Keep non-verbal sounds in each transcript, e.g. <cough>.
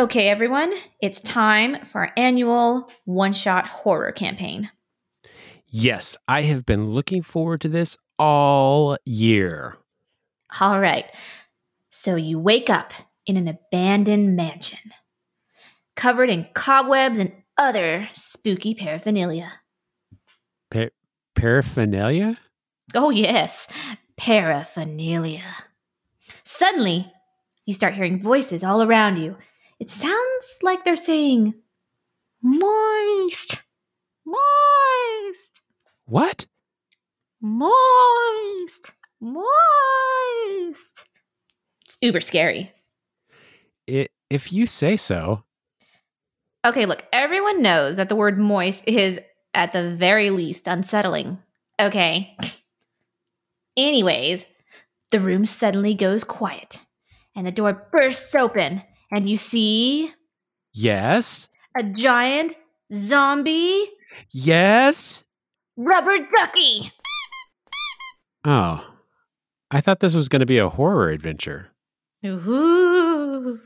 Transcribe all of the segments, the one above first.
Okay, everyone, it's time for our annual one shot horror campaign. Yes, I have been looking forward to this all year. All right, so you wake up in an abandoned mansion, covered in cobwebs and other spooky paraphernalia. Pa- paraphernalia? Oh, yes, paraphernalia. Suddenly, you start hearing voices all around you. It sounds like they're saying, Moist, moist, What? moist, moist. It's uber scary. I if you say so. Okay, look, everyone knows that the word moist is at the very least unsettling. Okay. Anyways, the room suddenly goes quiet and the door bursts open and you see Yes. a giant zombie Yes. rubber ducky. Oh. I thought this was going to be a horror adventure. Ooh.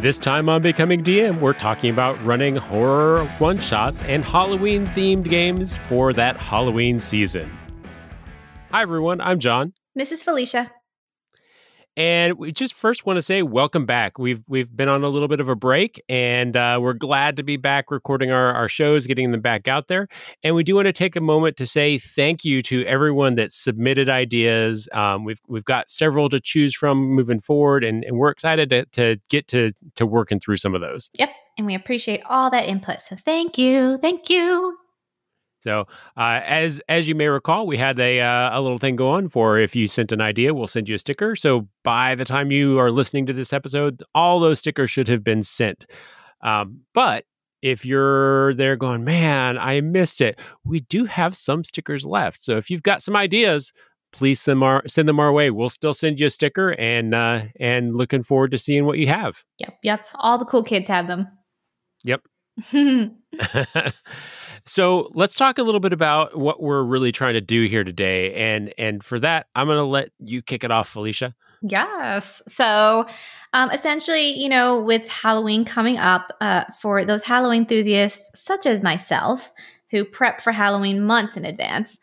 This time on Becoming DM, we're talking about running horror one shots and Halloween themed games for that Halloween season. Hi, everyone. I'm John. Mrs. Felicia. And we just first want to say welcome back. We've we've been on a little bit of a break, and uh, we're glad to be back recording our, our shows, getting them back out there. And we do want to take a moment to say thank you to everyone that submitted ideas. Um, we've we've got several to choose from moving forward, and, and we're excited to, to get to to working through some of those. Yep. And we appreciate all that input. So thank you. Thank you. So, uh, as as you may recall, we had a uh, a little thing going for if you sent an idea, we'll send you a sticker. So by the time you are listening to this episode, all those stickers should have been sent. Um, but if you're there going, man, I missed it, we do have some stickers left. So if you've got some ideas, please send them our send them our way. We'll still send you a sticker, and uh, and looking forward to seeing what you have. Yep. Yep. All the cool kids have them. Yep. <laughs> <laughs> so let's talk a little bit about what we're really trying to do here today and and for that i'm going to let you kick it off felicia Yes. So, um, essentially, you know, with Halloween coming up, uh, for those Halloween enthusiasts such as myself who prep for Halloween months in advance,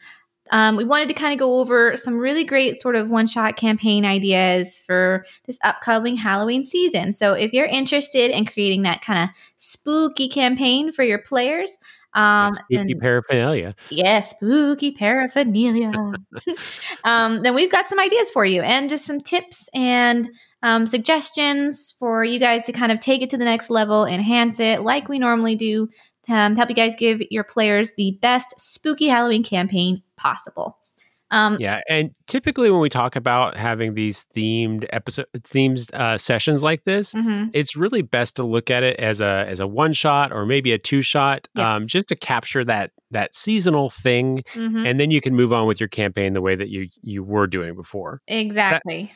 um, we wanted to kind of go over some really great sort of one shot campaign ideas for this upcoming Halloween season. So, if you're interested in creating that kind of spooky campaign for your players, um, spooky paraphernalia yeah, spooky paraphernalia. <laughs> um, then we've got some ideas for you and just some tips and um, suggestions for you guys to kind of take it to the next level, enhance it like we normally do um, to help you guys give your players the best spooky Halloween campaign possible. Um, yeah and typically when we talk about having these themed episode themed uh, sessions like this mhm. it's really best to look at it as a as a one shot or maybe a two shot Yeah. um, just to capture that that seasonal thing Mhm. and then you can move on with your campaign the way that you you were doing before Exactly.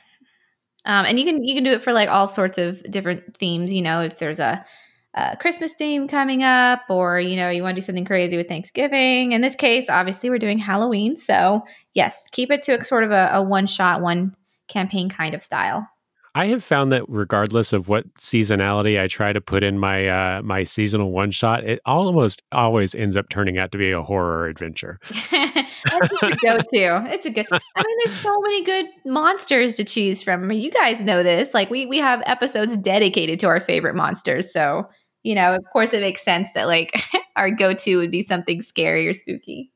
um, and you can you can do it for like all sorts of different themes. You know, if there's a, a Christmas theme coming up, or you know, you want to do something crazy with Thanksgiving. In this case, obviously, we're doing Halloween. So yes, keep it to a sort of a, a one shot, one campaign kind of style. I have found that regardless of what seasonality I try to put in my uh, my seasonal one shot, it almost always ends up turning out to be a horror adventure. <laughs> That's a go-to. It's a good. I mean, there's so many good monsters to choose from. I mean, you guys know this. Like we we have episodes dedicated to our favorite monsters. So you know, of course, it makes sense that like <laughs> our go-to would be something scary or spooky.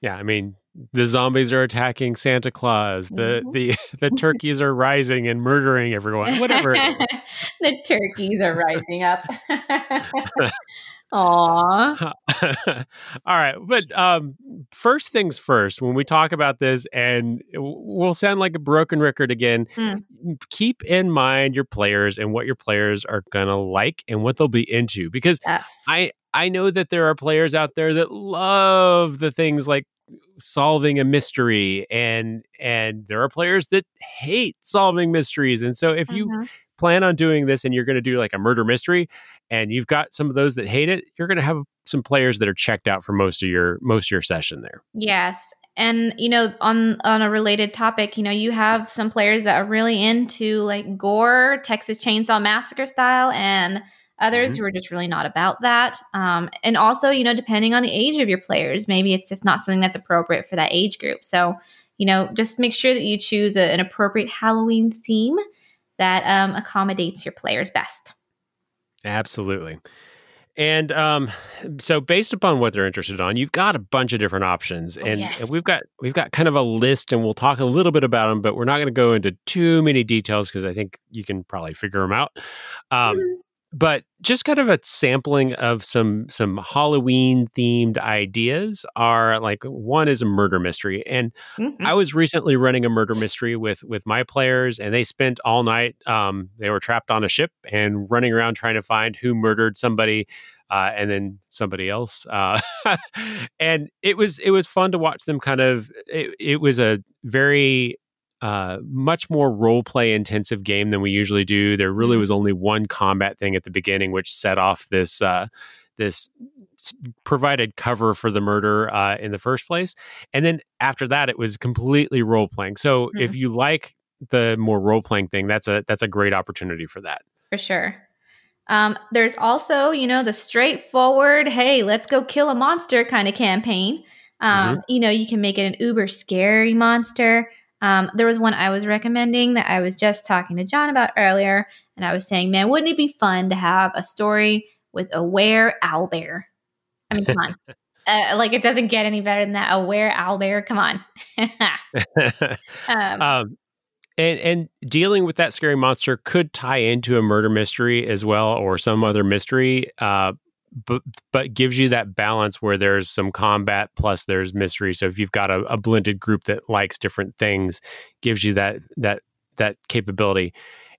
Yeah, I mean the zombies are attacking Santa Claus. The Mhm. the <laughs> the turkeys are rising and murdering everyone. Whatever it is. <laughs> the turkeys are rising up. Aw. <laughs> All right, but um, first things first. When we talk about this, and we'll sound like a broken record again. Mm. Keep in mind your players and what your players are gonna like and what they'll be into, because Yes. I I know that there are players out there that love the things like solving a mystery and and there are players that hate solving mysteries and so if you Mhm. plan on doing this and you're going to do like a murder mystery and you've got some of those that hate it you're going to have some players that are checked out for most of your most of your session there Yes. and you know on on a related topic you know you have some players that are really into like gore texas chainsaw massacre style and others mm-hmm. who are just really not about that um, and also you know depending on the age of your players maybe it's just not something that's appropriate for that age group so you know just make sure that you choose a, an appropriate halloween theme that um, accommodates your players best absolutely and um, <sighs> so, based upon what they're interested on, you've got a bunch of different options, oh, and, yes. and, we've got we've got kind of a list, and we'll talk a little bit about them, but we're not going to go into too many details because I think you can probably figure them out. Um, mm-hmm but just kind of a sampling of some some Halloween themed ideas are like one is a murder mystery, and mm-hmm. I was recently running a murder mystery with with my players, and they spent all night. Um, they were trapped on a ship and running around trying to find who murdered somebody. Uh, and then somebody else, uh, <laughs> and it was it was fun to watch them kind of. It, it was a very uh, much more role play intensive game than we usually do. There really mm-hmm. was only one combat thing at the beginning, which set off this uh, this provided cover for the murder uh, in the first place, and then after that, it was completely role playing. So mm-hmm. if you like the more role playing thing, that's a that's a great opportunity for that. For sure. Um, there's also, you know, the straightforward, hey, let's go kill a monster kind of campaign. Um, mm-hmm. You know, you can make it an uber scary monster. Um, there was one I was recommending that I was just talking to John about earlier, and I was saying, man, wouldn't it be fun to have a story with a were owlbear? I mean, come on. <laughs> Uh, like it doesn't get any better than that. A were owlbear, come on. <laughs> <laughs> um, um, and and dealing with that scary monster could tie into a murder mystery as well, or some other mystery. Uh, but but gives you that balance where there's some combat plus there's mystery. So if you've got a, a blended group that likes different things, gives you that that that capability.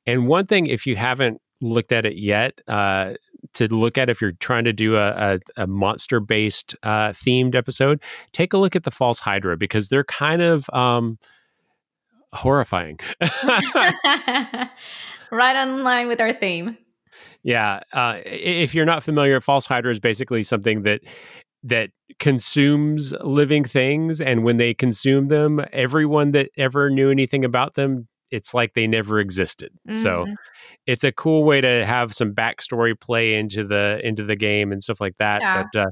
And one thing, if you haven't looked at it yet, uh, to look at if you're trying to do a, a, a monster based uh, themed episode, take a look at the False Hydra because they're kind of um, horrifying. <laughs> <laughs> right on line with our theme. Yeah, uh, if you're not familiar, false hydra is basically something that that consumes living things, and when they consume them, everyone that ever knew anything about them, it's like they never existed. Mm-hmm. So, it's a cool way to have some backstory play into the into the game and stuff like that. Yeah. But uh,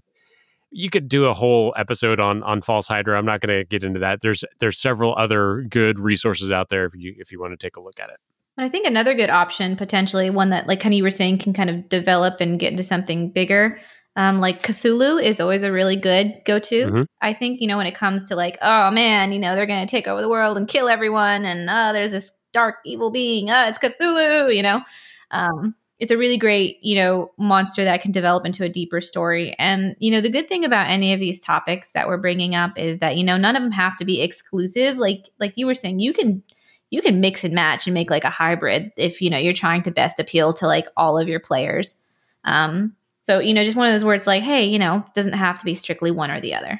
you could do a whole episode on on false hydra. I'm not going to get into that. There's there's several other good resources out there if you if you want to take a look at it. I think another good option, potentially one that, like kind of you were saying, can kind of develop and get into something bigger. Um, like Cthulhu is always a really good go to. Mm-hmm. I think, you know, when it comes to like, oh man, you know, they're going to take over the world and kill everyone. And oh, there's this dark evil being. Oh, it's Cthulhu, you know. Um, it's a really great, you know, monster that can develop into a deeper story. And, you know, the good thing about any of these topics that we're bringing up is that, you know, none of them have to be exclusive. Like, like you were saying, you can you can mix and match and make like a hybrid if you know you're trying to best appeal to like all of your players. Um so you know just one of those words like hey you know doesn't have to be strictly one or the other.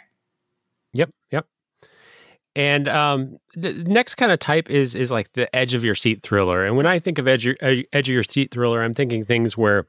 Yep yep. And um, the next kind of type is is like the edge of your seat thriller. And when I think of edge edge of your seat thriller, I'm thinking things where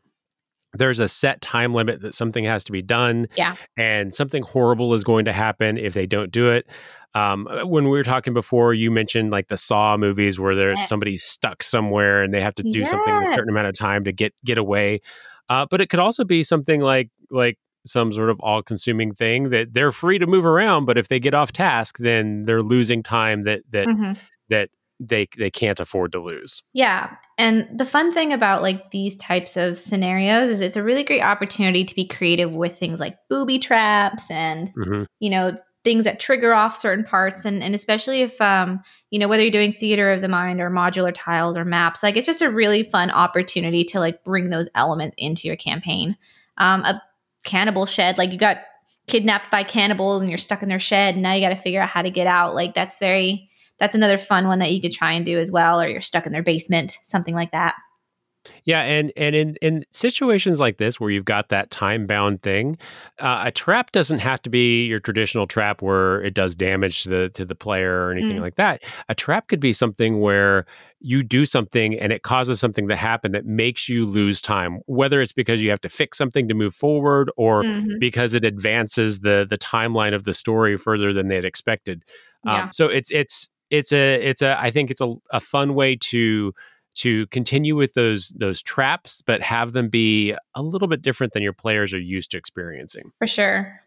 there's a set time limit that something has to be done. Yeah. And something horrible is going to happen if they don't do it. Um, when we were talking before, you mentioned like the Saw movies where there's yeah. somebody's stuck somewhere and they have to do yeah. something in a certain amount of time to get get away. Uh, but it could also be something like like some sort of all-consuming thing that they're free to move around, but if they get off task, then they're losing time that that mm-hmm. that they they can't afford to lose. Yeah. And the fun thing about like these types of scenarios is it's a really great opportunity to be creative with things like booby traps and mm-hmm. you know things that trigger off certain parts and, and especially if um you know whether you're doing theater of the mind or modular tiles or maps like it's just a really fun opportunity to like bring those elements into your campaign um a cannibal shed like you got kidnapped by cannibals and you're stuck in their shed and now you got to figure out how to get out like that's very that's another fun one that you could try and do as well or you're stuck in their basement something like that Yeah, and and in in situations like this where you've got that time bound thing, uh, a trap doesn't have to be your traditional trap where it does damage to the to the player or anything Mm. like that. A trap could be something where you do something and it causes something to happen that makes you lose time, whether it's because you have to fix something to move forward or Mhm. because it advances the the timeline of the story further than they'd expected. Yeah. Um, so it's it's it's a it's a I think it's a, a fun way to to continue with those those traps, but have them be a little bit different than your players are used to experiencing. For sure.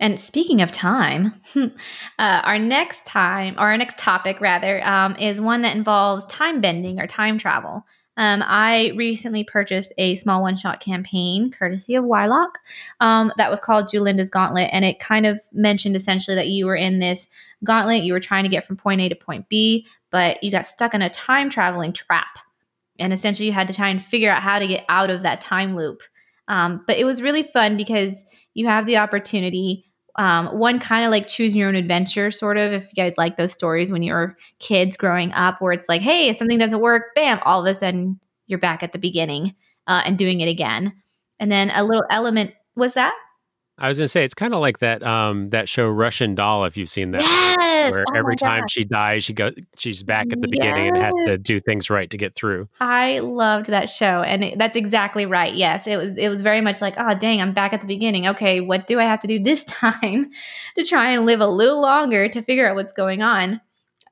And speaking of time, <laughs> uh, our next time, or our next topic rather, um, is one that involves time bending or time travel. Um, I recently purchased a small one shot campaign courtesy of Wyloch um, that was called Julinda's Gauntlet. And it kind of mentioned essentially that you were in this gauntlet, you were trying to get from point A to point B, but you got stuck in a time traveling trap. And essentially, you had to try and figure out how to get out of that time loop. Um, but it was really fun because you have the opportunity um, one kind of like choose your own adventure sort of if you guys like those stories when you were kids growing up where it's like hey if something doesn't work bam all of a sudden you're back at the beginning uh, and doing it again. And then a little element was that I was going to say it's kind of like that um, that show Russian Doll if you've seen that. yes Where Oh every time she dies, she goes, she's back at the beginning and has to do things right to get through. I loved that show, and it, that's exactly right. Yes, it was. It was very much like, oh, dang, I'm back at the beginning. Okay, what do I have to do this <laughs> time to try and live a little longer to figure out what's going on?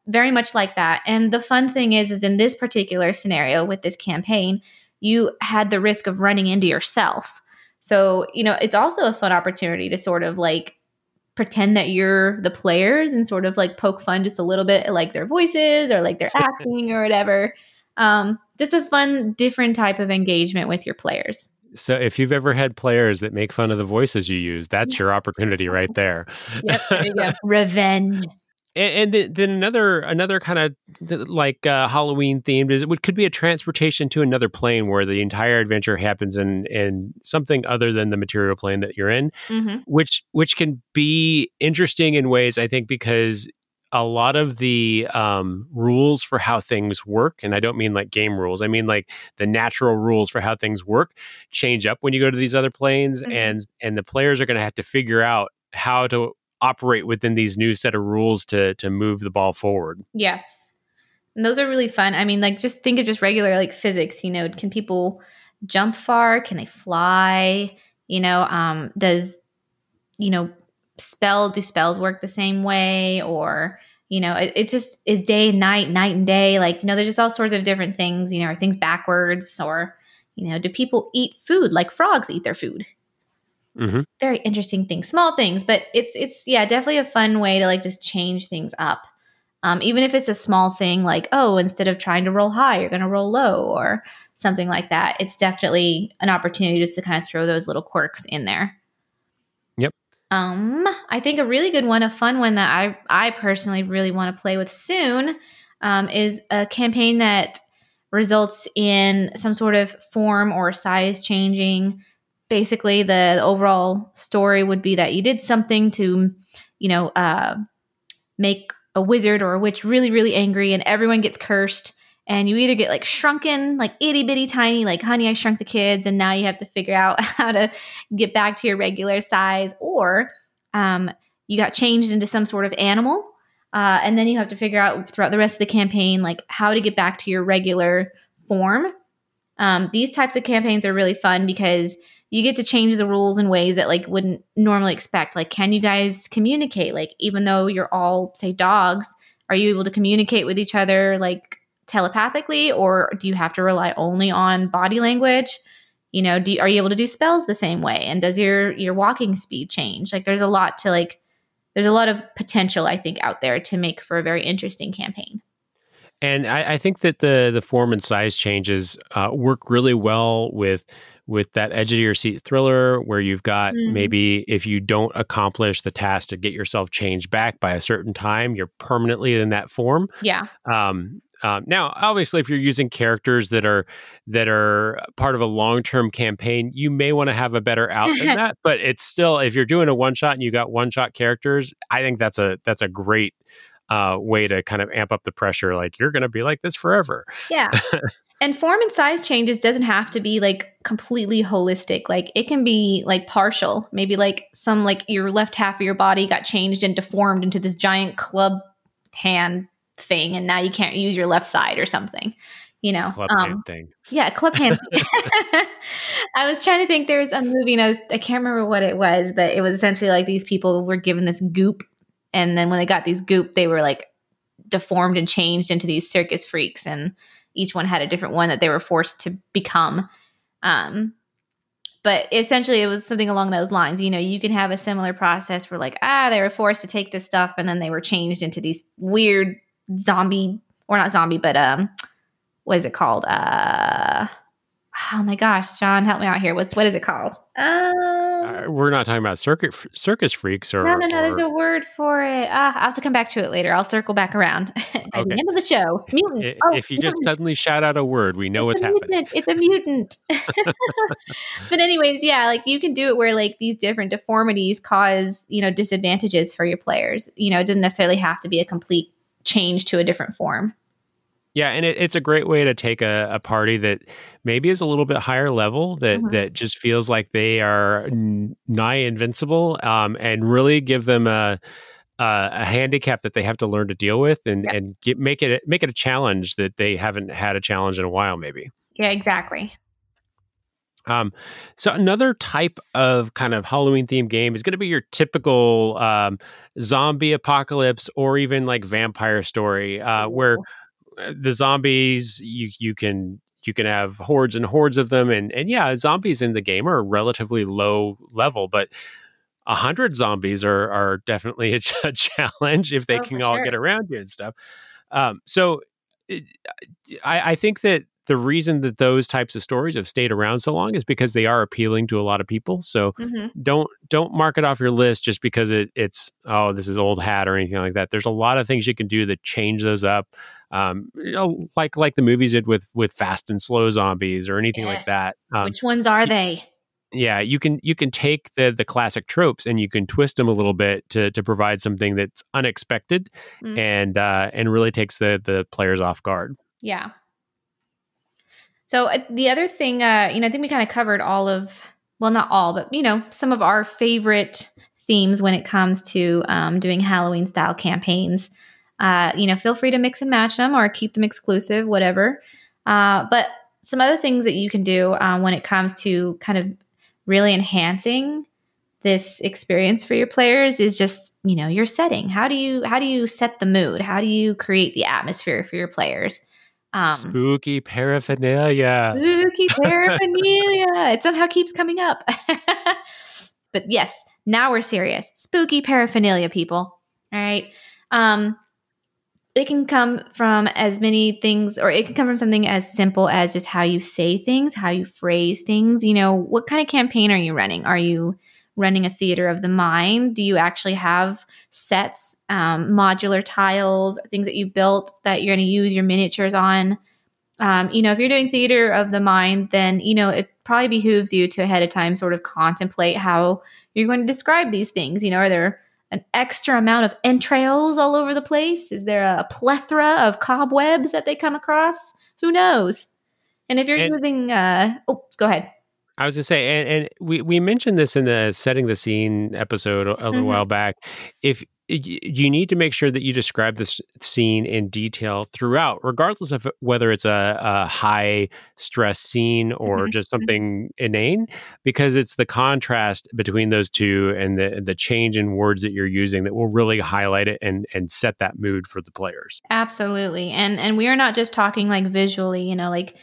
Very much like that. And the fun thing is, is in this particular scenario with this campaign, you had the risk of running into yourself. So you know, it's also a fun opportunity to sort of like pretend that you're the players and sort of like poke fun just a little bit at like their voices or like their <laughs> acting or whatever. Um, just a fun, different type of engagement with your players. So if you've ever had players that make fun of the voices you use, that's your opportunity right there. Yep, there. <laughs> Revenge. And, and then, another another kind of like uh, Halloween themed is it could be a transportation to another plane where the entire adventure happens in in something other than the material plane that you're in, hmm which which can be interesting in ways I think because a lot of the um, rules for how things work, and I don't mean like game rules, I mean like the natural rules for how things work change up when you go to these other planes, Mhm. and and the players are going to have to figure out how to operate within these new set of rules to to move the ball forward. Yes. And those are really fun. I mean, like, just think of just regular like physics. You know, can people jump far? Can they fly? You know, um, does you know spell do spells work the same way or you know it, it just is day and night night and day like you know there's just all sorts of different things you know are things backwards or you know do people eat food like frogs eat their food hmm very interesting things small things but it's it's yeah definitely a fun way to like just change things up. Um, even if it's a small thing like oh instead of trying to roll high you're going to roll low or something like that. It's definitely an opportunity just to kind of throw those little quirks in there. Yep. um i think a really good one a fun one that i i personally really want to play with soon um, is a campaign that results in some sort of form or size changing basically the, the overall story would be that you did something to you know uh, make a wizard or a witch really really angry and everyone gets cursed and you either get like shrunken like itty bitty tiny like honey i shrunk the kids and now you have to figure out <laughs> how to get back to your regular size or um, you got changed into some sort of animal uh, and then you have to figure out throughout the rest of the campaign like how to get back to your regular form. Um, these types of campaigns are really fun because you get to change the rules in ways that like wouldn't normally expect. Like can you guys communicate? Like even though you're all say dogs are you able to communicate with each other like telepathically or do you have to rely only on body language? You know do you, are you able to do spells the same way? And does your your walking speed change? Like there's a lot to like there's a lot of potential i think out there to make for a very interesting campaign. And I, I think that the the form and size changes uh, work really well with with that edge of your seat thriller, where you've got Mhm. maybe if you don't accomplish the task to get yourself changed back by a certain time, you're permanently in that form. yeah Um, um, now, obviously, if you're using characters that are that are part of a long term campaign, you may want to have a better out than <laughs> that. But it's still, if you're doing a one shot and you got one shot characters, I think that's a that's a great uh, way to kind of amp up the pressure. Like you're going to be like this forever. Yeah. <laughs> and form and size changes doesn't have to be like completely holistic. Like it can be like partial. Maybe like some like your left half of your body got changed and deformed into this giant club hand thing, and now you can't use your left side or something. You know, club um, hand thing. Yeah, club hand. <laughs> <laughs> I was trying to think. There's a movie, and I was I can't remember what it was, but it was essentially like these people were given this goop, and then when they got these goop, they were like deformed and changed into these circus freaks, and each one had a different one that they were forced to become. Um, but essentially, it was something along those lines. You know, you can have a similar process where, like, ah, they were forced to take this stuff, and then they were changed into these weird zombie, or not zombie, but um, what is it called? Uh, oh my gosh, John, help me out here. What's what is it called? Um, Uh, we're not talking about circuit circus freaks or no, no, no. or- There's a word for it. Ah, I'll have to come back to it later. I'll circle back around <laughs> by the end of the show. Mutant. I- Oh, if you just suddenly shout out a word, we know what's it's a happening. It's a mutant. <laughs> <laughs> but anyways, yeah, like you can do it where like these different deformities cause, you know, disadvantages for your players. You know, it doesn't necessarily have to be a complete change to a different form. Yeah, and it, it's a great way to take a, a party that maybe is a little bit higher level that Mhm. that just feels like they are n- nigh invincible, um, and really give them a, a a handicap that they have to learn to deal with, and Yeah. and get, make it make it a challenge that they haven't had a challenge in a while, maybe. Yeah, exactly. Um, so another type of kind of Halloween themed game is going to be your typical um, zombie apocalypse or even like vampire story, uh, where the zombies you you can you can have hordes and hordes of them, and and yeah, zombies in the game are relatively low level, but a hundred zombies are are definitely a, <laughs> ch- a challenge if they Oh, can all sure. get around you and stuff. Um, so it, I, I think that the reason that those types of stories have stayed around so long is because they are appealing to a lot of people. So hmm don't don't mark it off your list just because it, it's oh this is old hat or anything like that. There's a lot of things you can do that change those up, um, you know, like like the movies did with with Fast and Slow Zombies or anything like that. Um, Which ones are they? yeah, you can you can take the the classic tropes and you can twist them a little bit to to provide something that's unexpected Mm. and uh, and really takes the the players off guard. Yeah. So uh, the other thing, uh, you know, I think we kind of covered all of, well, not all, but you know, some of our favorite themes when it comes to um, doing Halloween style campaigns. Uh, you know, feel free to mix and match them or keep them exclusive, whatever. Uh, but some other things that you can do uh, when it comes to kind of really enhancing this experience for your players is just you know your setting how do you how do you set the mood how do you create the atmosphere for your players um Spooky paraphernalia. spooky paraphernalia. <laughs> It somehow keeps coming up. <laughs> But yes now we're serious. Spooky paraphernalia people. All right? Um it can come from as many things or it can come from something as simple as just how you say things how you phrase things. You know what kind of campaign are you running? Are you running a theater of the mind do you actually have sets um, modular tiles things that you've built that you're going to use your miniatures on um, you know if you're doing theater of the mind then you know it probably behooves you to ahead of time sort of contemplate how you're going to describe these things you know are there an extra amount of entrails all over the place? Is there a plethora of cobwebs that they come across? Who knows? And if you're And- using, uh, oh, go ahead. I was gonna say, and, and we we mentioned this in the setting the scene episode a, little Mhm. while back. If you need to make sure that you describe this scene in detail throughout, regardless of whether it's a, a high stress scene or Mhm. just something inane, because it's the contrast between those two and the the change in words that you're using that will really highlight it and and set that mood for the players. Absolutely. And and we are not just talking like visually, you know, like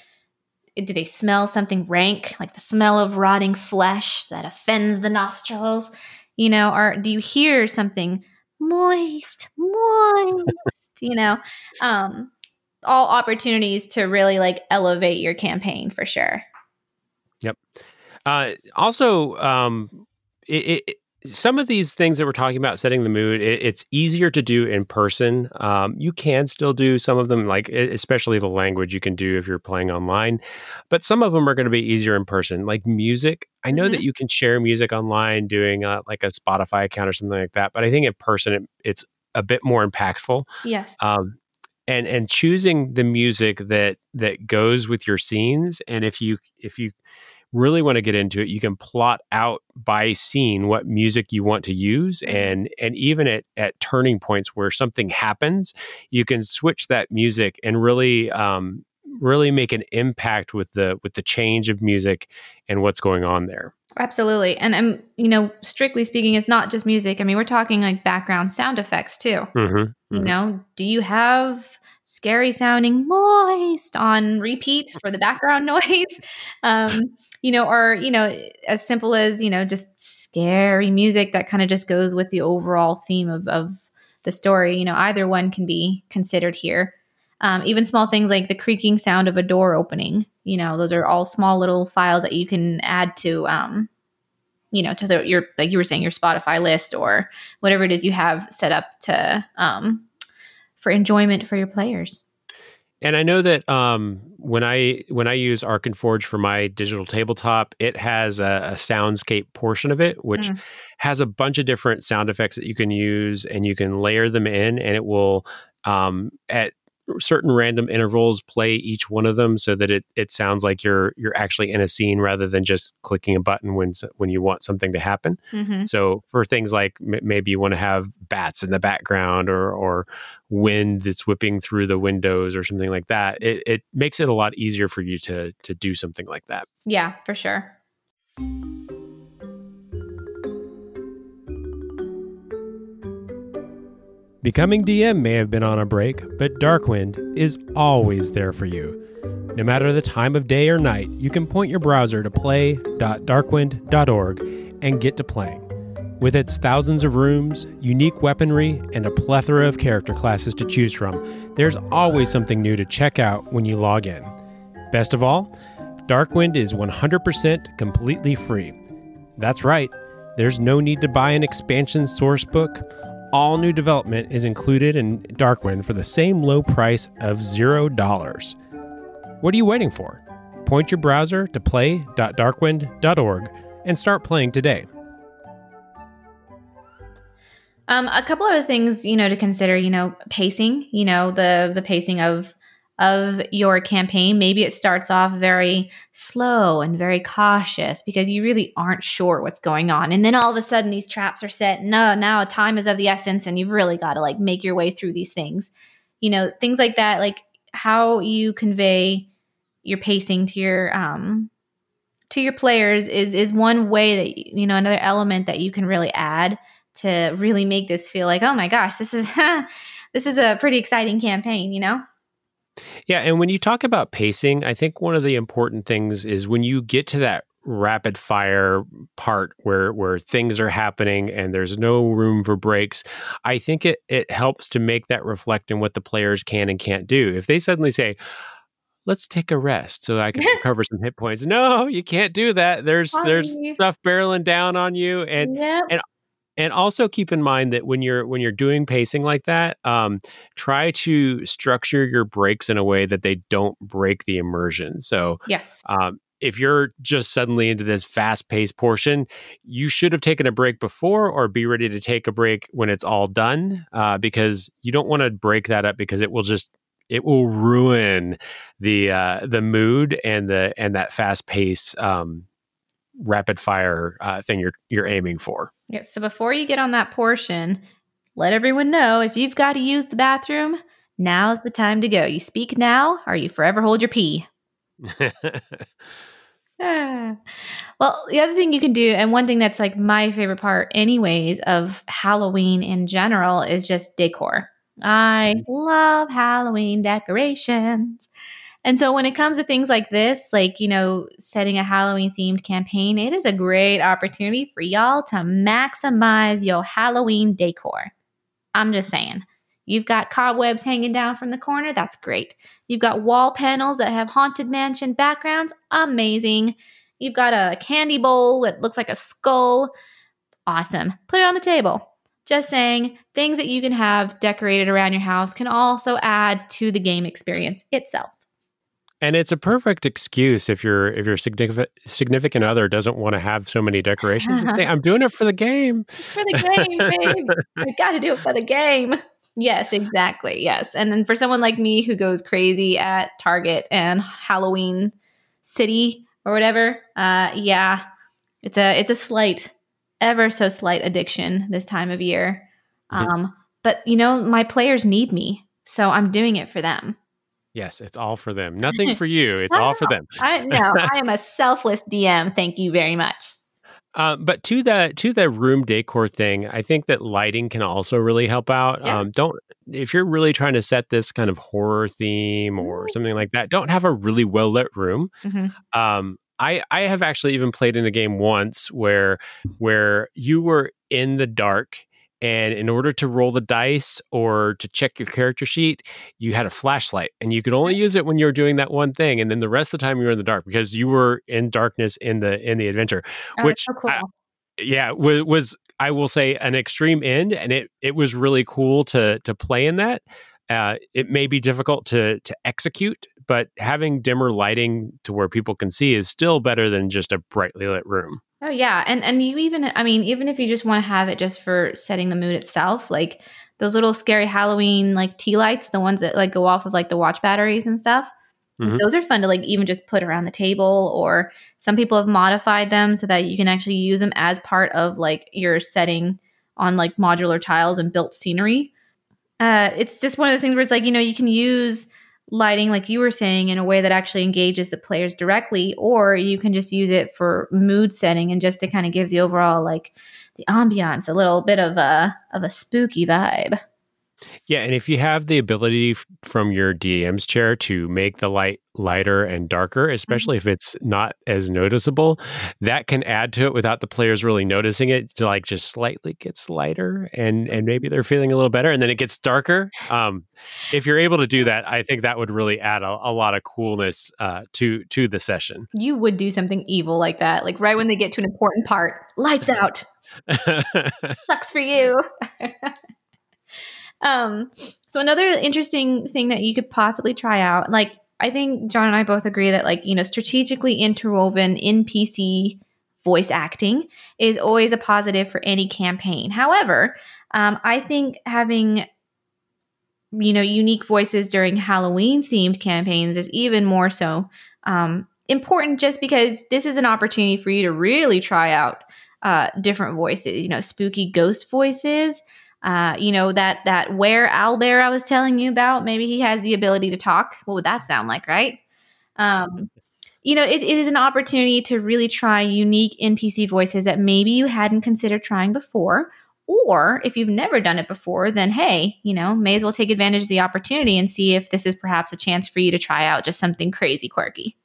do they smell something rank, like the smell of rotting flesh that offends the nostrils? You know, or do you hear something moist, moist, you know? Um all opportunities to really like elevate your campaign for sure. Yep. Uh, also, um, it, it, some of these things that we're talking about, setting the mood, it, it's easier to do in person. Um, you can still do some of them, like especially the language you can do if you're playing online, but some of them are going to be easier in person. Like music, I know Mhm. that you can share music online, doing uh, like a Spotify account or something like that. But I think in person, it, it's a bit more impactful. Yes. Um, and and choosing the music that that goes with your scenes and if you if you really want to get into it you can plot out by scene what music you want to use Mm-hmm. and and even at at turning points where something happens you can switch that music and really um really make an impact with the with the change of music and what's going on there Absolutely. And I'm, you know, strictly speaking, it's not just music. I mean, we're talking like background sound effects too. mm-hmm. You know, do you have scary sounding moist on repeat <laughs> for the background <laughs> noise? Um, you know, or, you know, as simple as, you know, just scary music that kind of just goes with the overall theme of, of the story. You know, either one can be considered here. Um, even small things like the creaking sound of a door opening, you know, those are all small little files that you can add to, um, you know, to the, your, like you were saying, your Spotify list or whatever it is you have set up to, um, for enjoyment for your players. And I know that um, when I when I use Arkenforge for my digital tabletop, it has a, a soundscape portion of it, which Mm. has a bunch of different sound effects that you can use, and you can layer them in, and it will um, at certain random intervals play each one of them so that it it sounds like you're you're actually in a scene rather than just clicking a button when when you want something to happen. Mm-hmm. So for things like m- maybe you want to have bats in the background or or wind that's whipping through the windows or something like that, it, it makes it a lot easier for you to to do something like that. Yeah, for sure. Becoming DM may have been on a break, but Darkwind is always there for you. No matter the time of day or night, you can point your browser to play.darkwind.org and get to playing. With its thousands of rooms, unique weaponry, and a plethora of character classes to choose from, there's always something new to check out when you log in. Best of all, Darkwind is 100% completely free. That's right, there's no need to buy an expansion source book. All new development is included in Darkwind for the same low price of $0. What are you waiting for? Point your browser to play.darkwind.org and start playing today. Um, a couple other things, you know, to consider. You know, pacing. You know, the the pacing of of your campaign. Maybe it starts off very slow and very cautious because you really aren't sure what's going on, and then all of a sudden these traps are set. No, now time is of the essence, and you've really got to like make your way through these things. You know, things like that. Like how you convey your pacing to your um to your players is is one way that you know another element that you can really add to really make this feel like oh my gosh this is <laughs> this is a pretty exciting campaign you know Yeah, and when you talk about pacing, I think one of the important things is when you get to that rapid fire part where where things are happening and there's no room for breaks i think it it helps to make that reflect in what the players can and can't do. If they suddenly say let's take a rest so i can <laughs> recover some hit points no you can't do that. There's there's stuff barreling down on you and yep. and also keep in mind that when you're when you're doing pacing like that um, try to structure your breaks in a way that they don't break the immersion. So yes. um, if you're just suddenly into this fast paced portion, you should have taken a break before or be ready to take a break when it's all done uh, because you don't want to break that up because it will just it will ruin the uh, the mood and the and that fast pace um, rapid fire uh, thing you're you're aiming for. yeah so before you get on that portion let everyone know if you've got to use the bathroom now's the time to go you speak now or you forever hold your pee <laughs> Ah. Well, the other thing you can do, and one thing that's like my favorite part, anyways, of Halloween in general is just decor. I love Halloween decorations. And so when it comes to things like this, like, you know, setting a Halloween themed campaign, it is a great opportunity for y'all to maximize your Halloween decor. I'm just saying. You've got cobwebs hanging down from the corner. That's great. You've got wall panels that have haunted mansion backgrounds. Amazing. You've got a candy bowl that looks like a skull. Awesome. Put it on the table. Just saying, things that you can have decorated around your house can also add to the game experience itself. And it's a perfect excuse if your if your significant significant other doesn't want to have so many decorations. Say, <laughs> I'm doing it for the game. For the game, babe. <laughs> I got to do it for the game. Yes, exactly. Yes. And then for someone like me who goes crazy at Target and Halloween City or whatever, uh yeah, it's a it's a slight ever so slight addiction this time of year. Mm-hmm. Um but you know, my players need me. So I'm doing it for them. Yes, it's all for them. Nothing <laughs> for you. It's all for them. I <laughs> know. I am a selfless DM. Thank you very much. Uh, but to the to the room decor thing, I think that lighting can also really help out. Yeah. Um, don't if you're really trying to set this kind of horror theme or mm-hmm. something like that, don't have a really well lit room. Mm-hmm. Um, I I have actually even played in a game once where where you were in the dark and in order to roll the dice or to check your character sheet, you had a flashlight and you could only use it when you were doing that one thing. And then the rest of the time you were in the dark because you were in darkness in the in the adventure. Oh, which so cool. I, yeah, was, was I will say an extreme end and it it was really cool to to play in that. Uh, it may be difficult to to execute, but having dimmer lighting to where people can see is still better than just a brightly lit room. Oh yeah, and and you even I mean even if you just want to have it just for setting the mood itself, like those little scary Halloween like tea lights, the ones that like go off of like the watch batteries and stuff. Mm-hmm. Those are fun to like even just put around the table or some people have modified them so that you can actually use them as part of like your setting on like modular tiles and built scenery. Uh, it's just one of those things where it's like, you know, you can use lighting, like you were saying, in a way that actually engages the players directly, or you can just use it for mood setting and just to kind of give the overall like the ambiance a little bit of a of a spooky vibe. Yeah, and if you have the ability f- from your DM's chair to make the light lighter and darker, especially mm-hmm. if it's not as noticeable, that can add to it without the players really noticing it. To like just slightly gets lighter, and and maybe they're feeling a little better, and then it gets darker. Um, if you're able to do that, I think that would really add a, a lot of coolness uh, to to the session. You would do something evil like that, like right when they get to an important part, lights <laughs> out. Sucks for you. <laughs> Um, so another interesting thing that you could possibly try out, like I think John and I both agree that like, you know, strategically interwoven NPC voice acting is always a positive for any campaign. However, um, I think having you know unique voices during Halloween themed campaigns is even more so um, important just because this is an opportunity for you to really try out uh, different voices. You know, spooky ghost voices uh, you know that that were owlbear I was telling you about. Maybe he has the ability to talk. What would that sound like, right? Um, you know, it, it is an opportunity to really try unique NPC voices that maybe you hadn't considered trying before. Or if you've never done it before, then hey, you know, may as well take advantage of the opportunity and see if this is perhaps a chance for you to try out just something crazy quirky.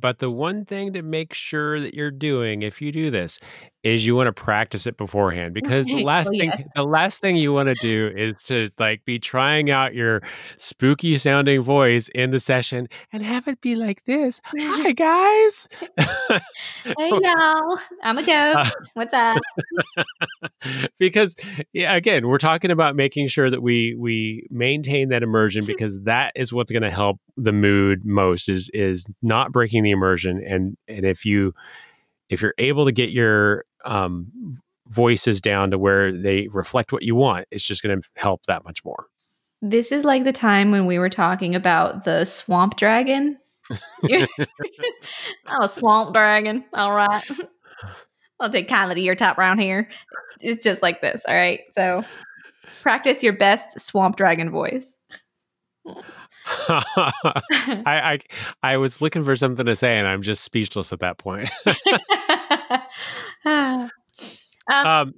But the one thing to make sure that you're doing if you do this is you want to practice it beforehand because the last oh, thing the last thing you want to do is to like be trying out your spooky sounding voice in the session and have it be like this. <laughs> Hi guys. <laughs> hey y'all. I'm a ghost. Uh, What's up? <laughs> because yeah, again, we're talking about making sure that we we maintain that immersion because that is what's going to help the mood most is is not breaking the immersion and and if you if you're able to get your um, voices down to where they reflect what you want, it's just going to help that much more. This is like the time when we were talking about the swamp dragon. <laughs> oh, swamp dragon. All right. <laughs> I'll take kindly to your top round here. It's just like this. All right. So practice your best swamp dragon voice. <laughs> <laughs> <laughs> I, I I was looking for something to say and I'm just speechless at that point. <laughs> um, um,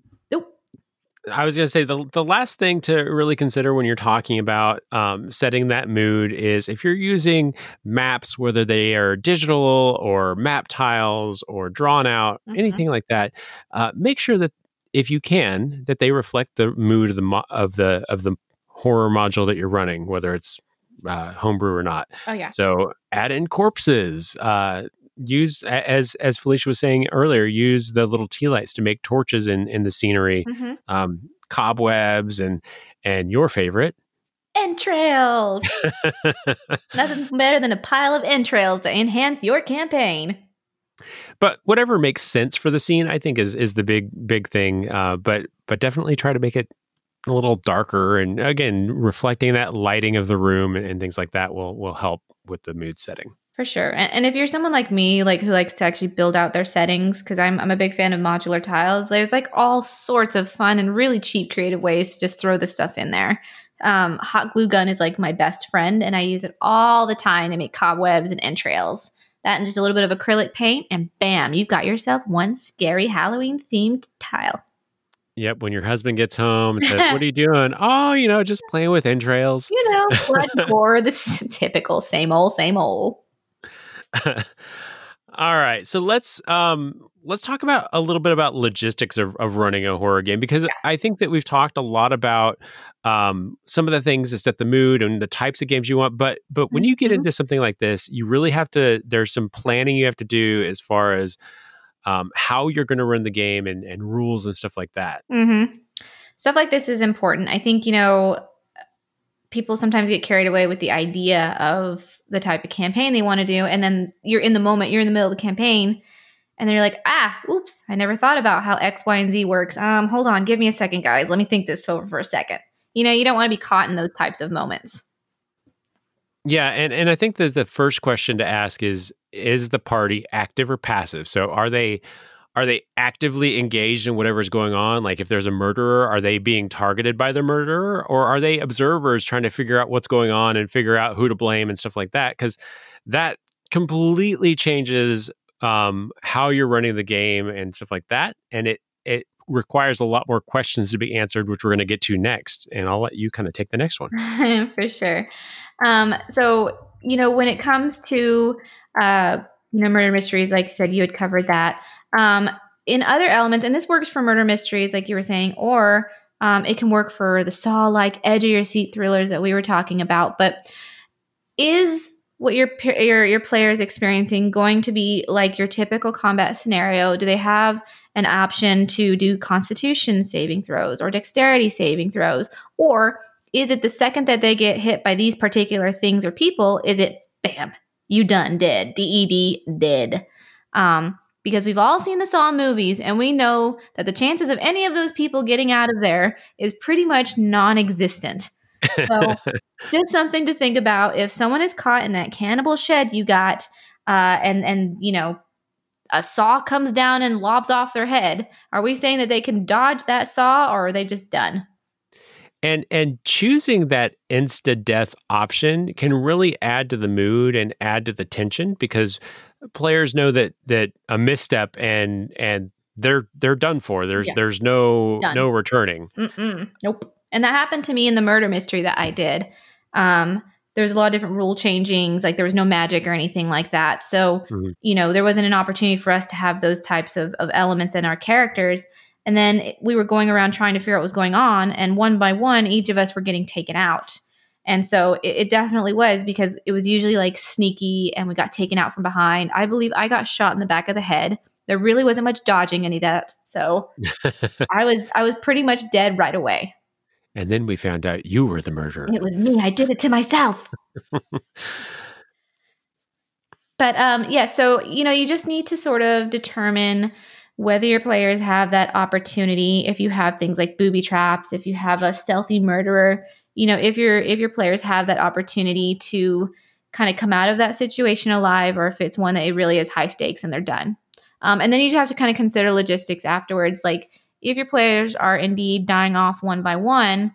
I was going to say the the last thing to really consider when you're talking about um, setting that mood is if you're using maps, whether they are digital or map tiles or drawn out, mm-hmm. anything like that, uh, make sure that if you can, that they reflect the mood of the mo- of the of the horror module that you're running, whether it's uh, homebrew or not. Oh yeah. So add in corpses. Uh, use as as Felicia was saying earlier, use the little tea lights to make torches in in the scenery, mm-hmm. um, cobwebs, and and your favorite entrails. <laughs> Nothing better than a pile of entrails to enhance your campaign. But whatever makes sense for the scene, I think is is the big big thing. Uh, but but definitely try to make it a little darker and again reflecting that lighting of the room and things like that will will help with the mood setting. For sure. And, and if you're someone like me like who likes to actually build out their settings because I'm, I'm a big fan of modular tiles there's like all sorts of fun and really cheap creative ways to just throw this stuff in there. Um, hot glue gun is like my best friend and i use it all the time. To make cobwebs and entrails. That and just a little bit of acrylic paint and bam you've got yourself one scary halloween themed tile Yep. When your husband gets home says, What are <laughs> you doing? Oh, you know, just playing with entrails. You know, blood <laughs> gore. This typical, same old, same old. <laughs> All right. So let's um let's talk about a little bit about logistics of, of running a horror game because yeah. I think that we've talked a lot about um, some of the things to set the mood and the types of games you want. But but when you get mm-hmm. into something like this, you really have to. There's some planning you have to do as far as um, how you're going to run the game and, and rules and stuff like that. Mm-hmm. Stuff like this is important. I think, you know, people sometimes get carried away with the idea of the type of campaign they want to do. And then you're in the moment, you're in the middle of the campaign, and then you're like, ah, oops, I never thought about how X, Y, and Z works. Um, hold on, give me a second, guys. Let me think this over for a second. You know, you don't want to be caught in those types of moments. Yeah, and and I think that the first question to ask is is the party active or passive? So are they are they actively engaged in whatever's going on? Like if there's a murderer, are they being targeted by the murderer or are they observers trying to figure out what's going on and figure out who to blame and stuff like that? Cuz that completely changes um, how you're running the game and stuff like that and it it requires a lot more questions to be answered, which we're going to get to next. And I'll let you kind of take the next one. <laughs> For sure. Um, so, you know, when it comes to, uh, you know, murder mysteries, like you said, you had covered that. Um, in other elements, and this works for murder mysteries, like you were saying, or um, it can work for the saw like edge of your seat thrillers that we were talking about. But is what your your your player is experiencing going to be like your typical combat scenario? Do they have an option to do constitution saving throws or dexterity saving throws? Or is it the second that they get hit by these particular things or people, is it bam, you done dead, DED dead? Um, because we've all seen the Saw movies and we know that the chances of any of those people getting out of there is pretty much non existent. So, <laughs> just something to think about. If someone is caught in that cannibal shed you got, uh, and and you know a saw comes down and lobs off their head, are we saying that they can dodge that saw or are they just done? And and choosing that insta death option can really add to the mood and add to the tension because players know that that a misstep and and they're they're done for. There's yeah. there's no done. no returning. Mm-mm. Nope. And that happened to me in the murder mystery that I did. Um, there's a lot of different rule changings like there was no magic or anything like that so mm-hmm. you know there wasn't an opportunity for us to have those types of, of elements in our characters and then we were going around trying to figure out what was going on and one by one each of us were getting taken out and so it, it definitely was because it was usually like sneaky and we got taken out from behind i believe i got shot in the back of the head there really wasn't much dodging any of that so <laughs> i was i was pretty much dead right away and then we found out you were the murderer. It was me. I did it to myself. <laughs> but um, yeah, so, you know, you just need to sort of determine whether your players have that opportunity. If you have things like booby traps, if you have a stealthy murderer, you know, if your if your players have that opportunity to kind of come out of that situation alive, or if it's one that it really is high stakes and they're done. Um, and then you just have to kind of consider logistics afterwards, like if your players are indeed dying off one by one,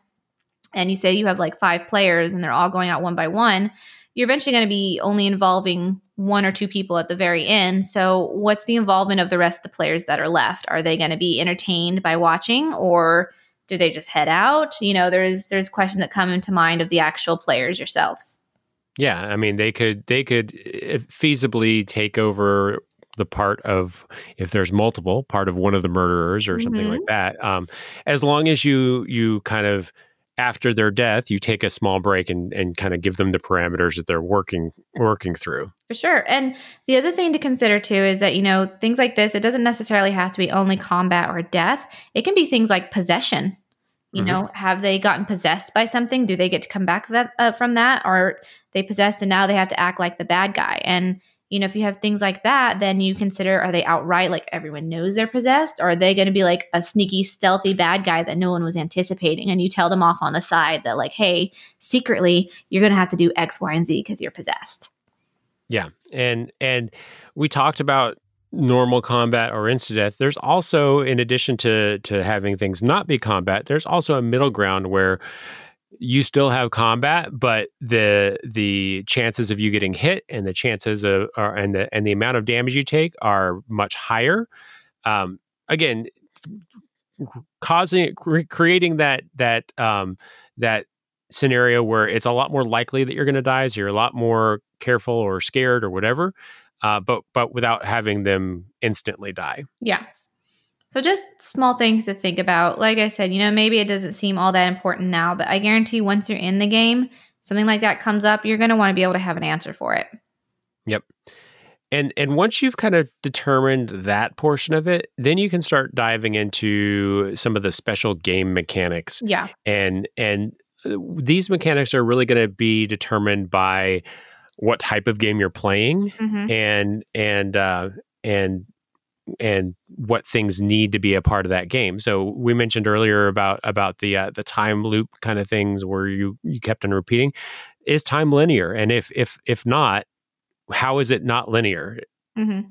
and you say you have like five players and they're all going out one by one, you're eventually going to be only involving one or two people at the very end. So, what's the involvement of the rest of the players that are left? Are they going to be entertained by watching or do they just head out? You know, there's there's questions that come into mind of the actual players yourselves. Yeah, I mean, they could they could eh, feasibly take over the part of if there's multiple part of one of the murderers or something mm-hmm. like that um, as long as you you kind of after their death you take a small break and, and kind of give them the parameters that they're working working through. For sure. And the other thing to consider too is that you know things like this it doesn't necessarily have to be only combat or death. It can be things like possession. You mm-hmm. know have they gotten possessed by something? Do they get to come back that, uh, from that? Or they possessed and now they have to act like the bad guy? And you know, if you have things like that, then you consider are they outright like everyone knows they're possessed, or are they going to be like a sneaky, stealthy bad guy that no one was anticipating? And you tell them off on the side that, like, hey, secretly, you're going to have to do X, Y, and Z because you're possessed. Yeah. And, and we talked about normal combat or insta death there's also in addition to to having things not be combat there's also a middle ground where you still have combat, but the the chances of you getting hit and the chances of are, and the and the amount of damage you take are much higher. Um, again, causing creating that that um, that scenario where it's a lot more likely that you're going to die, so you're a lot more careful or scared or whatever. Uh, but but without having them instantly die. Yeah, so just small things to think about. Like I said, you know, maybe it doesn't seem all that important now, but I guarantee once you're in the game, something like that comes up, you're going to want to be able to have an answer for it. Yep. And and once you've kind of determined that portion of it, then you can start diving into some of the special game mechanics. Yeah. And and uh, these mechanics are really going to be determined by what type of game you're playing mm-hmm. and and uh and and what things need to be a part of that game. So we mentioned earlier about about the uh, the time loop kind of things where you you kept on repeating. Is time linear? And if if if not, how is it not linear? Mm-hmm.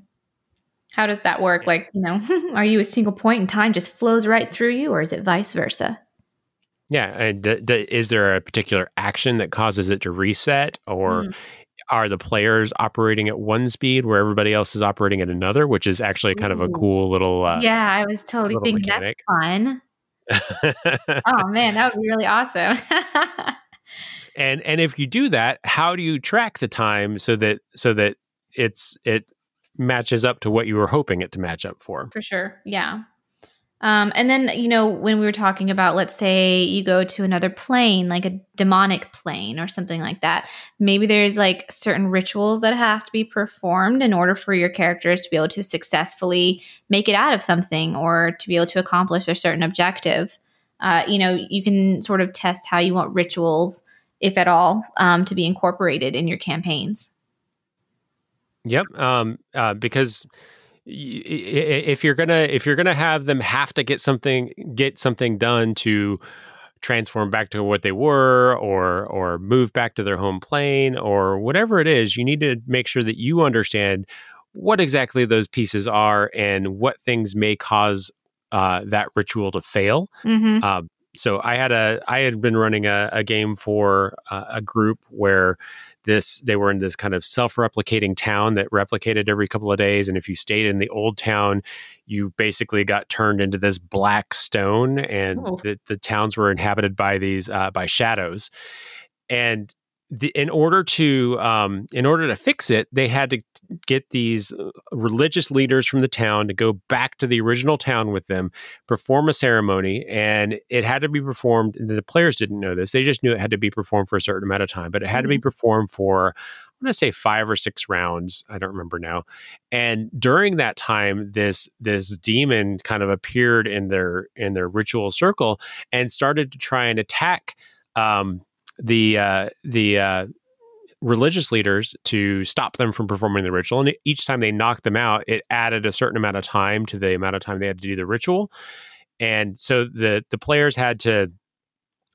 How does that work? Like you know, <laughs> are you a single point in time just flows right through you, or is it vice versa? Yeah, and d- d- is there a particular action that causes it to reset, or mm are the players operating at one speed where everybody else is operating at another, which is actually kind of a cool little. Uh, yeah, I was totally thinking mechanic. that's fun. oh man, that would be really awesome. <laughs> and and if you do that, how do you track the time so that so that it's it matches up to what you were hoping it to match up for? For sure, yeah. Um, and then, you know, when we were talking about, let's say you go to another plane, like a demonic plane or something like that, maybe there's like certain rituals that have to be performed in order for your characters to be able to successfully make it out of something or to be able to accomplish a certain objective. Uh, you know, you can sort of test how you want rituals, if at all, um, to be incorporated in your campaigns. Yep. Um, uh, because if you're gonna if you're gonna have them have to get something get something done to transform back to what they were or or move back to their home plane or whatever it is you need to make sure that you understand what exactly those pieces are and what things may cause uh, that ritual to fail mm-hmm. uh, so I had a I had been running a, a game for uh, a group where this they were in this kind of self-replicating town that replicated every couple of days and if you stayed in the old town you basically got turned into this black stone and oh. the, the towns were inhabited by these uh, by shadows and the, in order to um, in order to fix it, they had to get these uh, religious leaders from the town to go back to the original town with them, perform a ceremony, and it had to be performed. The players didn't know this; they just knew it had to be performed for a certain amount of time, but it had mm-hmm. to be mm-hmm. performed for. I'm going to say five or six rounds. I don't remember now. And during that time, this this demon kind of appeared in their in their ritual circle and started to try and attack um, the uh, the uh, religious leaders to stop them from performing the ritual. And each time they knocked them out, it added a certain amount of time to the amount of time they had to do the ritual. And so the the players had to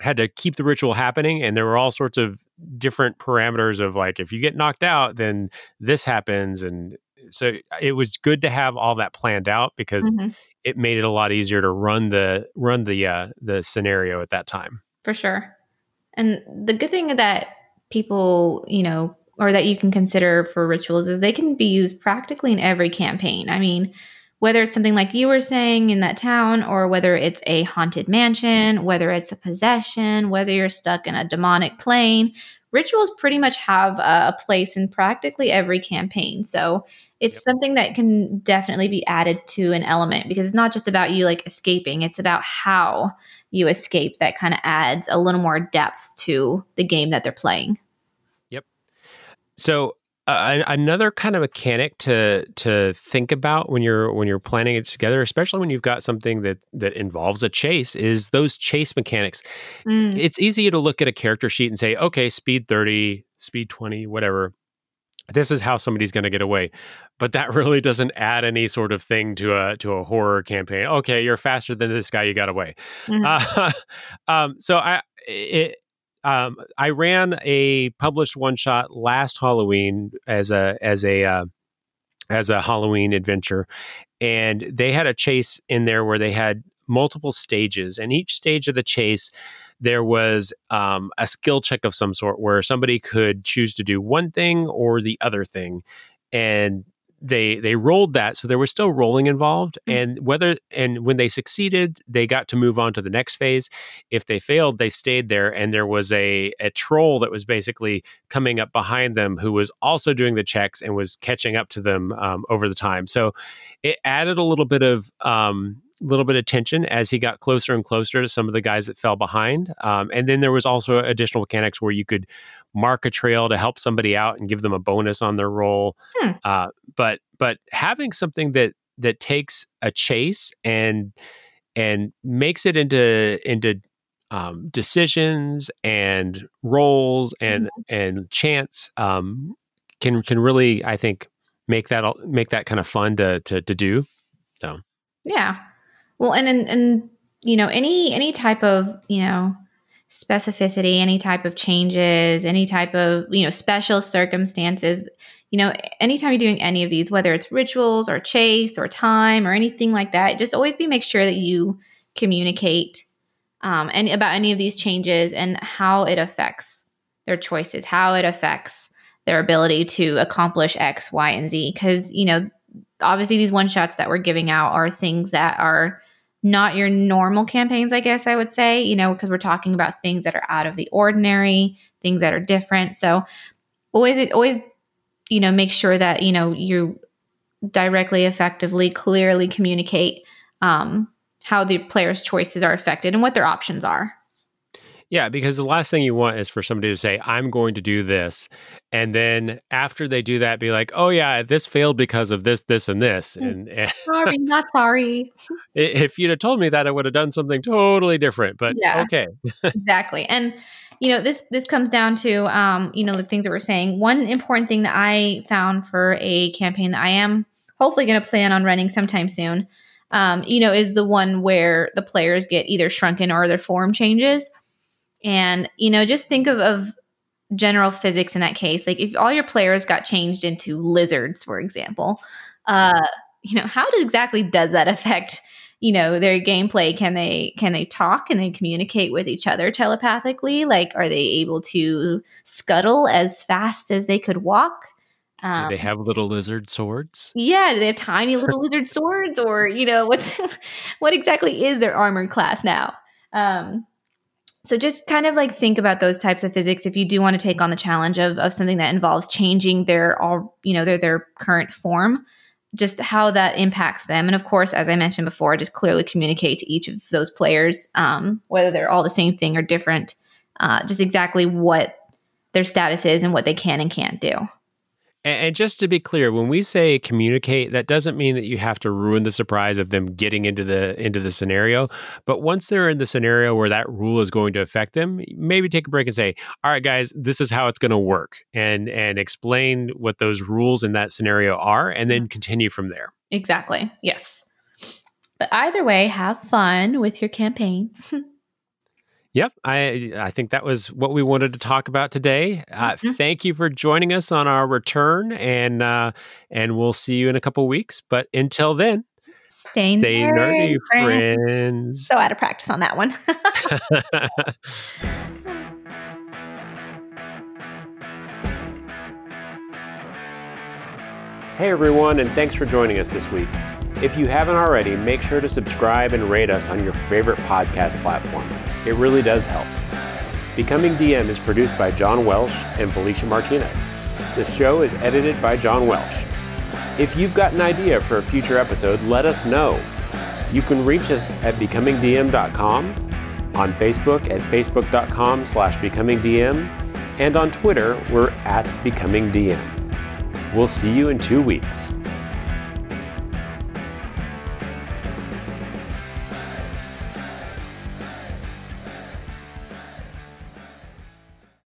had to keep the ritual happening and there were all sorts of different parameters of like if you get knocked out then this happens and so it was good to have all that planned out because mm-hmm. it made it a lot easier to run the run the uh the scenario at that time for sure and the good thing that people, you know, or that you can consider for rituals is they can be used practically in every campaign. I mean, whether it's something like you were saying in that town, or whether it's a haunted mansion, whether it's a possession, whether you're stuck in a demonic plane, rituals pretty much have a, place in practically every campaign. So it's yep. something that can definitely be added to an element because it's not just about you like escaping, it's about how you escape that kind of adds a little more depth to the game that they're playing. Yep. So uh, another kind of mechanic to to think about when you're when you're planning it together, especially when you've got something that that involves a chase, is those chase mechanics. Mm. It's easy to look at a character sheet and say, okay, speed thirty, speed twenty, whatever this is how somebody's going to get away. But that <laughs> really doesn't add any sort of thing to a to a horror campaign. Okay you're faster than this guy you got away. Mm-hmm. uh, <laughs> um, so i it, um, i ran a published one shot last halloween as a as a uh, as a halloween adventure and they had a chase in there where they had multiple stages and each stage of the chase there was um, a skill check of some sort where somebody could choose to do one thing or the other thing. And they they rolled that so there was still rolling involved. Mm-hmm. and whether and when they succeeded they got to move on to the next phase. If they failed they stayed there and there was a a troll that was basically coming up behind them who was also doing the checks and was catching up to them um, over the time. So it added a little bit of um, little bit of tension as he got closer and closer to some of the guys that fell behind. Um, and then there was also additional mechanics where you could mark a trail to help somebody out and give them a bonus on their roll. Hmm. Uh, but but having something that that takes a chase and and makes it into into um, decisions and rolls and mm-hmm. and chance um, can can really I think make that make that kind of fun to to, to do. So yeah, well, and and, and you know any any type of you know specificity, any type of changes, any type of you know special circumstances. You know, anytime you're doing any of these, whether it's rituals or chase or time or anything like that, just always be make sure that you communicate um, and about any of these changes and how it affects their choices, how it affects their ability to accomplish X, Y, and Z. Because you know, obviously, these one shots that we're giving out are things that are not your normal campaigns, I guess I would say, you know, because we're talking about things that are out of the ordinary, things that are different. So always, always, you know, make sure that, you know, you directly, effectively, clearly communicate um, how the player's choices are affected and what their options are. Yeah, because the last thing you want is for somebody to say, I'm going to do this. And then after they do that, be like, oh, yeah, this failed because of this, this, and this. Mm. And, and <laughs> sorry, not sorry. if you'd have told me that, I would have done something totally different. But yeah, okay. exactly. And you know this this comes down to um, you know the things that we're saying one important thing that i found for a campaign that i am hopefully going to plan on running sometime soon um, you know is the one where the players get either shrunken or their form changes and, you know, just think of, of general physics in that case. Like if all your players got changed into lizards, for example, uh, you know, how does, exactly does that affect, you know, their gameplay? Can they can they talk? and they communicate with each other telepathically? Like, are they able to scuttle as fast as they could walk? Um, do they um, have little lizard swords? Yeah, do they have tiny little <laughs> lizard swords, or you know, what's <laughs> what exactly is their armor class now? Um, so just kind of like think about those types of physics if you do want to take on the challenge of, of something that involves changing their all you know their their current form just how that impacts them. And of course as i mentioned before just clearly communicate to each of those players um, whether they're all the same thing or different uh, just exactly what their status is and what they can and can't do and, just to be clear, when we say communicate, that doesn't mean that you have to ruin the surprise of them getting into the into the scenario. But once they're in the scenario where that rule is going to affect them, maybe take a break and say, "All right, guys, this is how it's going to work," and and explain what those rules in that scenario are, and then mm-hmm. continue from there. Exactly. Yes. But either way, have fun with your campaign. <laughs> Yep, I I think that was what we wanted to talk about today. Uh, mm-hmm. Thank you for joining us on our return, and uh, and we'll see you in a couple weeks. But until then, stay, stay nerdy, friends. friends. So out of practice on that one. <laughs> hey everyone, and thanks for joining us this week. If you haven't already, make sure to subscribe and rate us on your favorite podcast platform. It really does help. Becoming DM is produced by John Welsh and Felicia Martinez. The show is edited by John Welsh. If you've got an idea for a future episode, let us know. You can reach us at becomingdm.com, on Facebook at facebook.com slash becomingdm, and on Twitter, we're at becomingdm. We'll see you in two weeks.